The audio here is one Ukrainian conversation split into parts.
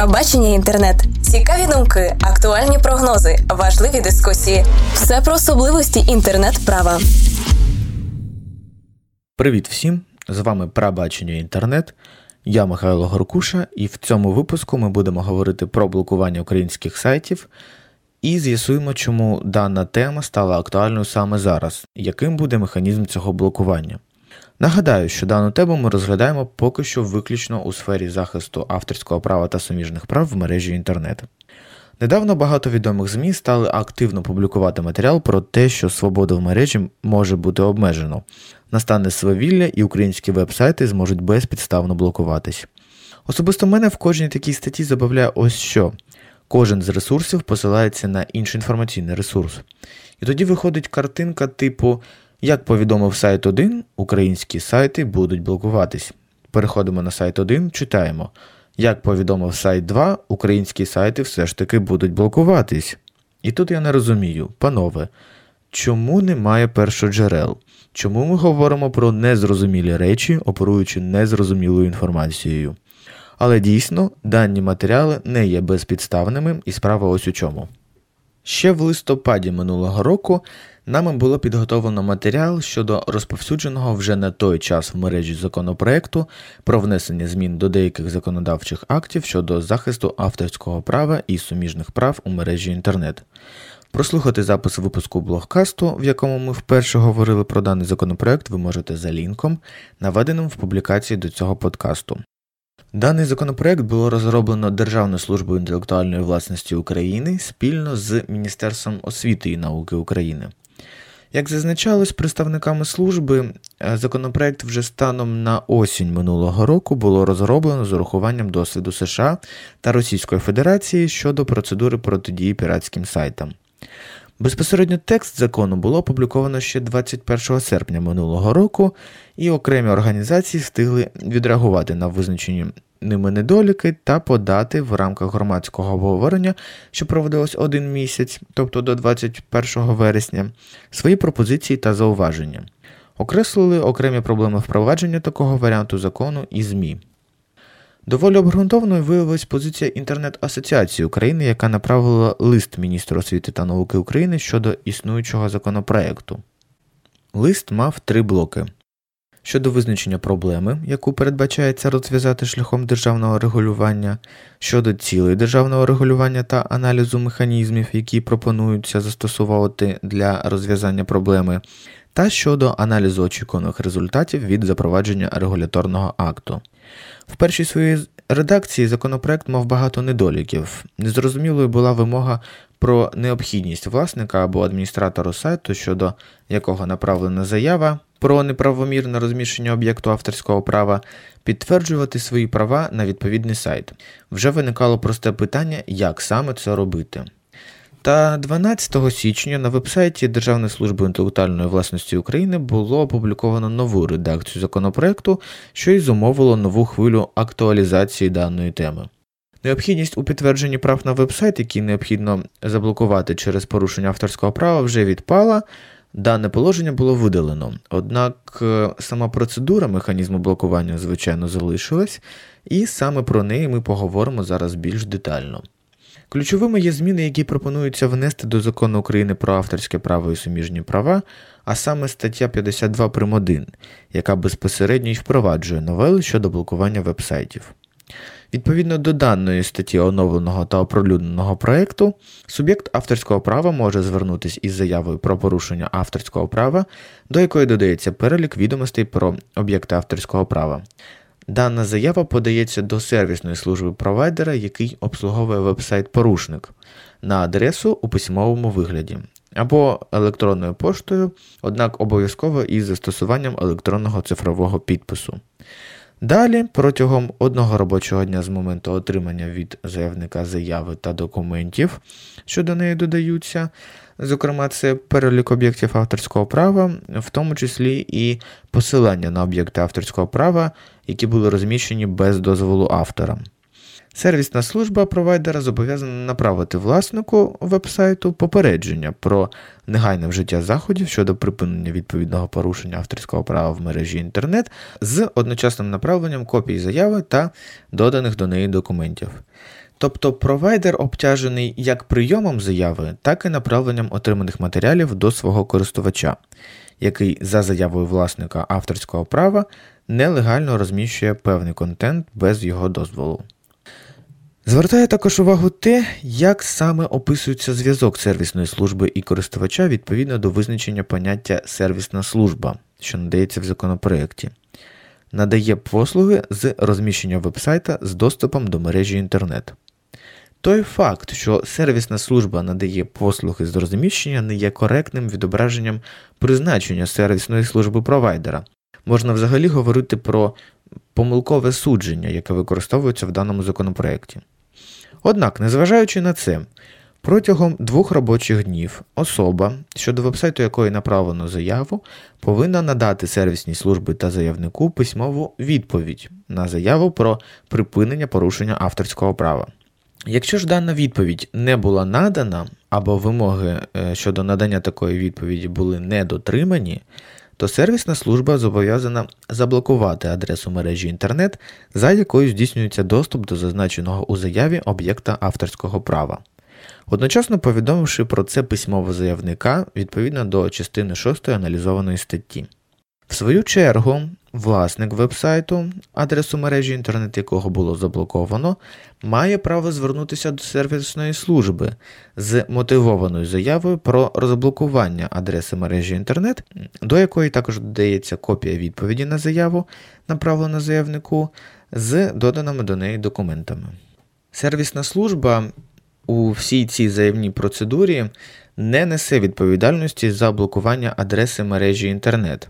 Пробачення інтернет, цікаві думки, актуальні прогнози, важливі дискусії. Все про особливості інтернет-права. Привіт всім! З вами Прабачення інтернет. Я Михайло Горкуша, і в цьому випуску ми будемо говорити про блокування українських сайтів і з'ясуємо, чому дана тема стала актуальною саме зараз, яким буде механізм цього блокування. Нагадаю, що дану тему ми розглядаємо поки що виключно у сфері захисту авторського права та суміжних прав в мережі інтернет. Недавно багато відомих ЗМІ стали активно публікувати матеріал про те, що свобода в мережі може бути обмежено, настане свавілля і українські веб-сайти зможуть безпідставно блокуватись. Особисто мене в кожній такій статті забавляє ось що. Кожен з ресурсів посилається на інший інформаційний ресурс. І тоді виходить картинка типу як повідомив сайт 1, українські сайти будуть блокуватись. Переходимо на сайт 1, читаємо. Як повідомив сайт 2, українські сайти все ж таки будуть блокуватись. І тут я не розумію, панове, чому немає першоджерел? Чому ми говоримо про незрозумілі речі, оперуючи незрозумілою інформацією? Але дійсно, дані матеріали не є безпідставними, і справа ось у чому. Ще в листопаді минулого року нами було підготовлено матеріал щодо розповсюдженого вже на той час в мережі законопроекту про внесення змін до деяких законодавчих актів щодо захисту авторського права і суміжних прав у мережі інтернет. Прослухати запис випуску блогкасту, в якому ми вперше говорили про даний законопроект, ви можете за лінком, наведеним в публікації до цього подкасту. Даний законопроект було розроблено Державною службою інтелектуальної власності України спільно з Міністерством освіти і науки України. Як зазначалось представниками служби, е, законопроект вже станом на осінь минулого року було розроблено з урахуванням досвіду США та Російської Федерації щодо процедури протидії піратським сайтам. Безпосередньо текст закону було опубліковано ще 21 серпня минулого року, і окремі організації встигли відреагувати на визначені ними недоліки та подати в рамках громадського обговорення, що проводилось один місяць, тобто до 21 вересня, свої пропозиції та зауваження. Окреслили окремі проблеми впровадження такого варіанту закону і ЗМІ. Доволі обґрунтованою виявилась позиція інтернет-асоціації України, яка направила лист міністру освіти та науки України щодо існуючого законопроекту. Лист мав три блоки. Щодо визначення проблеми, яку передбачається розв'язати шляхом державного регулювання, щодо цілей державного регулювання та аналізу механізмів, які пропонуються застосовувати для розв'язання проблеми, та щодо аналізу очікуваних результатів від запровадження регуляторного акту. В першій своїй редакції законопроект мав багато недоліків. Незрозумілою була вимога про необхідність власника або адміністратора сайту, щодо якого направлена заява про неправомірне розміщення об'єкту авторського права, підтверджувати свої права на відповідний сайт. Вже виникало просте питання, як саме це робити. Та 12 січня на вебсайті Державної служби інтелектуальної власності України було опубліковано нову редакцію законопроекту, що й зумовило нову хвилю актуалізації даної теми. Необхідність у підтвердженні прав на вебсайт, який необхідно заблокувати через порушення авторського права, вже відпала. Дане положення було видалено, однак е, сама процедура механізму блокування, звичайно, залишилась, і саме про неї ми поговоримо зараз більш детально. Ключовими є зміни, які пропонуються внести до закону України про авторське право і суміжні права, а саме стаття 52 прим. 1, яка безпосередньо й впроваджує новели щодо блокування вебсайтів. Відповідно до даної статті оновленого та оприлюдненого проєкту, суб'єкт авторського права може звернутися із заявою про порушення авторського права, до якої додається перелік відомостей про об'єкти авторського права. Дана заява подається до сервісної служби провайдера, який обслуговує веб-сайт-порушник на адресу у письмовому вигляді або електронною поштою, однак обов'язково із застосуванням електронного цифрового підпису. Далі, протягом одного робочого дня з моменту отримання від заявника заяви та документів, що до неї додаються, зокрема, це перелік об'єктів авторського права, в тому числі і посилання на об'єкти авторського права, які були розміщені без дозволу автора. Сервісна служба провайдера зобов'язана направити власнику вебсайту попередження про негайне вжиття заходів щодо припинення відповідного порушення авторського права в мережі інтернет з одночасним направленням копій заяви та доданих до неї документів. Тобто провайдер обтяжений як прийомом заяви, так і направленням отриманих матеріалів до свого користувача, який за заявою власника авторського права нелегально розміщує певний контент без його дозволу. Звертає також увагу те, як саме описується зв'язок сервісної служби і користувача відповідно до визначення поняття сервісна служба, що надається в законопроєкті. Надає послуги з розміщення вебсайта з доступом до мережі інтернет. Той факт, що сервісна служба надає послуги з розміщення, не є коректним відображенням призначення сервісної служби провайдера. Можна взагалі говорити про помилкове судження, яке використовується в даному законопроекті. Однак, незважаючи на це, протягом двох робочих днів особа, щодо вебсайту якої направлено заяву, повинна надати сервісній службі та заявнику письмову відповідь на заяву про припинення порушення авторського права. Якщо ж дана відповідь не була надана, або вимоги е, щодо надання такої відповіді були не дотримані, то сервісна служба зобов'язана заблокувати адресу мережі інтернет, за якою здійснюється доступ до зазначеного у заяві об'єкта авторського права. Одночасно повідомивши про це письмово заявника відповідно до частини 6 аналізованої статті. В свою чергу, власник вебсайту, адресу мережі інтернет якого було заблоковано, має право звернутися до сервісної служби з мотивованою заявою про розблокування адреси мережі інтернет, до якої також додається копія відповіді на заяву, направлену заявнику, з доданими до неї документами. Сервісна служба у всій цій заявній процедурі не несе відповідальності за блокування адреси мережі інтернет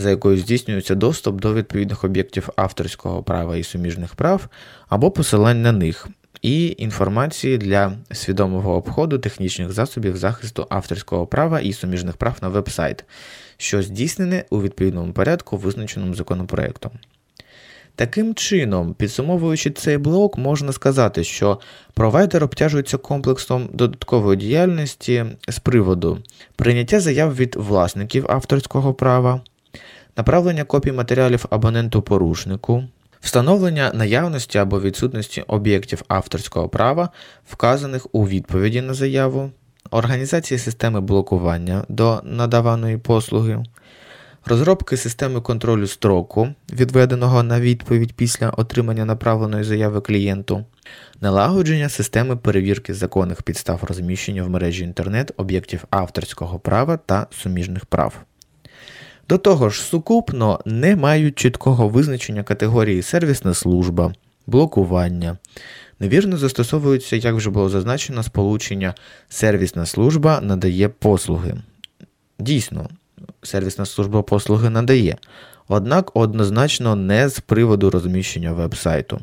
за якою здійснюється доступ до відповідних об'єктів авторського права і суміжних прав або посилань на них, і інформації для свідомого обходу технічних засобів захисту авторського права і суміжних прав на веб-сайт, що здійснене у відповідному порядку, визначеному законопроектом. Таким чином, підсумовуючи цей блок, можна сказати, що провайдер обтяжується комплексом додаткової діяльності з приводу прийняття заяв від власників авторського права, направлення копій матеріалів абоненту-порушнику, встановлення наявності або відсутності об'єктів авторського права, вказаних у відповіді на заяву, організації системи блокування до надаваної послуги, розробки системи контролю строку, відведеного на відповідь після отримання направленої заяви клієнту, налагодження системи перевірки законних підстав розміщення в мережі інтернет об'єктів авторського права та суміжних прав. До того ж, сукупно не мають чіткого визначення категорії сервісна служба, блокування. Невірно застосовується, як вже було зазначено, сполучення сервісна служба надає послуги. Дійсно, сервісна служба послуги надає, однак однозначно не з приводу розміщення веб-сайту.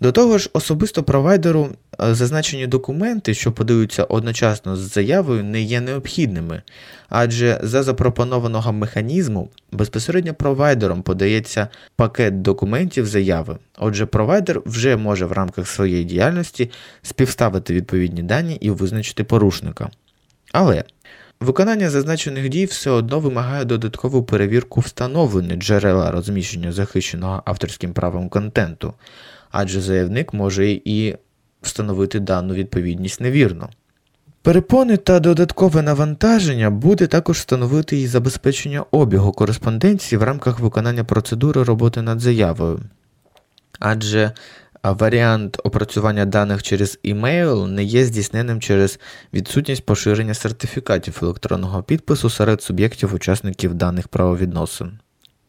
До того ж, особисто провайдеру е, зазначені документи, що подаються одночасно з заявою, не є необхідними, адже за запропонованого механізму безпосередньо провайдером подається пакет документів заяви. Отже, провайдер вже може в рамках своєї діяльності співставити відповідні дані і визначити порушника. Але виконання зазначених дій все одно вимагає додаткову перевірку встановлення джерела розміщення захищеного авторським правом контенту адже заявник може і встановити дану відповідність невірно. Перепони та додаткове навантаження буде також встановити і забезпечення обігу кореспонденції в рамках виконання процедури роботи над заявою. Адже варіант опрацювання даних через імейл не є здійсненим через відсутність поширення сертифікатів електронного підпису серед суб'єктів учасників даних правовідносин.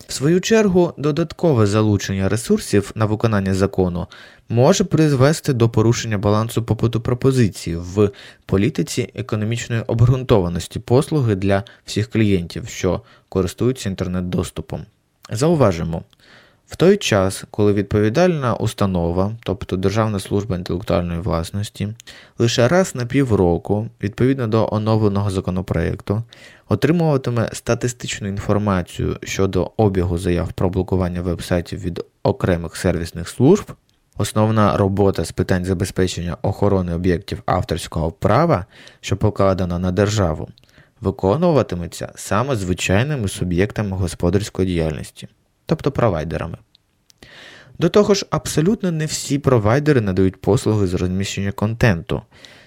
В свою чергу, додаткове залучення ресурсів на виконання закону може призвести до порушення балансу попиту пропозиції в політиці економічної обґрунтованості послуги для всіх клієнтів, що користуються інтернет-доступом. Зауважимо, в той час, коли відповідальна установа, тобто Державна служба інтелектуальної власності, лише раз на півроку, відповідно до оновленого законопроекту, отримуватиме статистичну інформацію щодо обігу заяв про блокування вебсайтів від окремих сервісних служб, основна робота з питань забезпечення охорони об'єктів авторського права, що покладена на державу, виконуватиметься саме звичайними суб'єктами господарської діяльності тобто провайдерами. До того ж, абсолютно не всі провайдери надають послуги з розміщення контенту.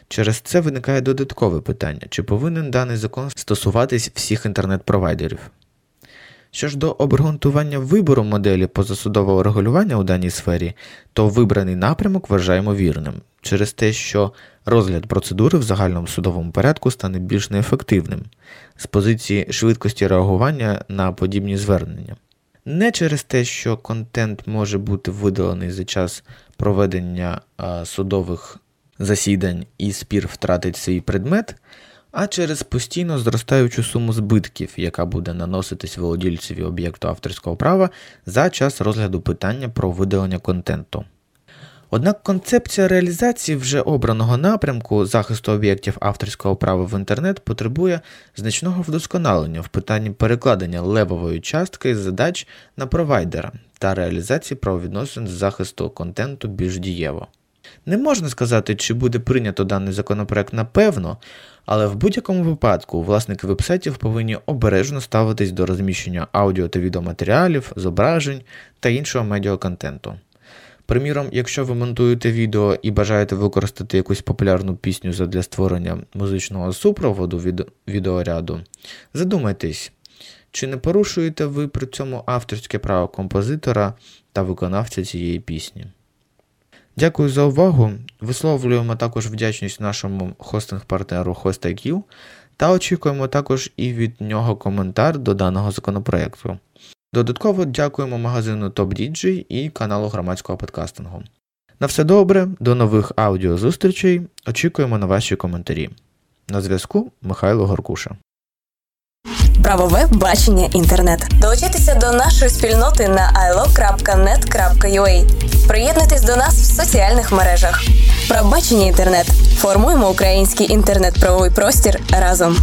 Через це виникає додаткове питання: чи повинен даний закон стосуватись всіх інтернет-провайдерів? Що ж до обґрунтування вибору моделі позасудового регулювання у даній сфері, то вибраний напрямок вважаємо вірним, через те, що розгляд процедури в загальному судовому порядку стане більш неефективним з позиції швидкості реагування на подібні звернення. Не через те, що контент може бути видалений за час проведення судових засідань і спір втратить свій предмет, а через постійно зростаючу суму збитків, яка буде наноситись володільцеві об'єкту авторського права за час розгляду питання про видалення контенту. Однак концепція реалізації вже обраного напрямку захисту об'єктів авторського права в інтернет потребує значного вдосконалення в питанні перекладення левової частки задач на провайдера та реалізації правовідносин з захисту контенту більш дієво. Не можна сказати, чи буде прийнято даний законопроект напевно, але в будь-якому випадку власники вебсайтів повинні обережно ставитись до розміщення аудіо та відеоматеріалів, зображень та іншого медіаконтенту. Приміром, якщо ви монтуєте відео і бажаєте використати якусь популярну пісню для створення музичного супроводу від відеоряду, задумайтесь, чи не порушуєте ви при цьому авторське право композитора та виконавця цієї пісні. Дякую за увагу. Висловлюємо також вдячність нашому хостинг-партнеру HostIQ та очікуємо також і від нього коментар до даного законопроекту. Додатково дякуємо магазину TopDJ і каналу громадського подкастингу. На все добре, до нових аудіозустрічей. Очікуємо на ваші коментарі. На зв'язку Михайло Горкуша. Правове бачення інтернет. Долучайтеся до нашої спільноти на ilo.net.ua. Приєднуйтесь до нас в соціальних мережах. Правбачення інтернет. Формуємо український інтернет-правовий простір разом.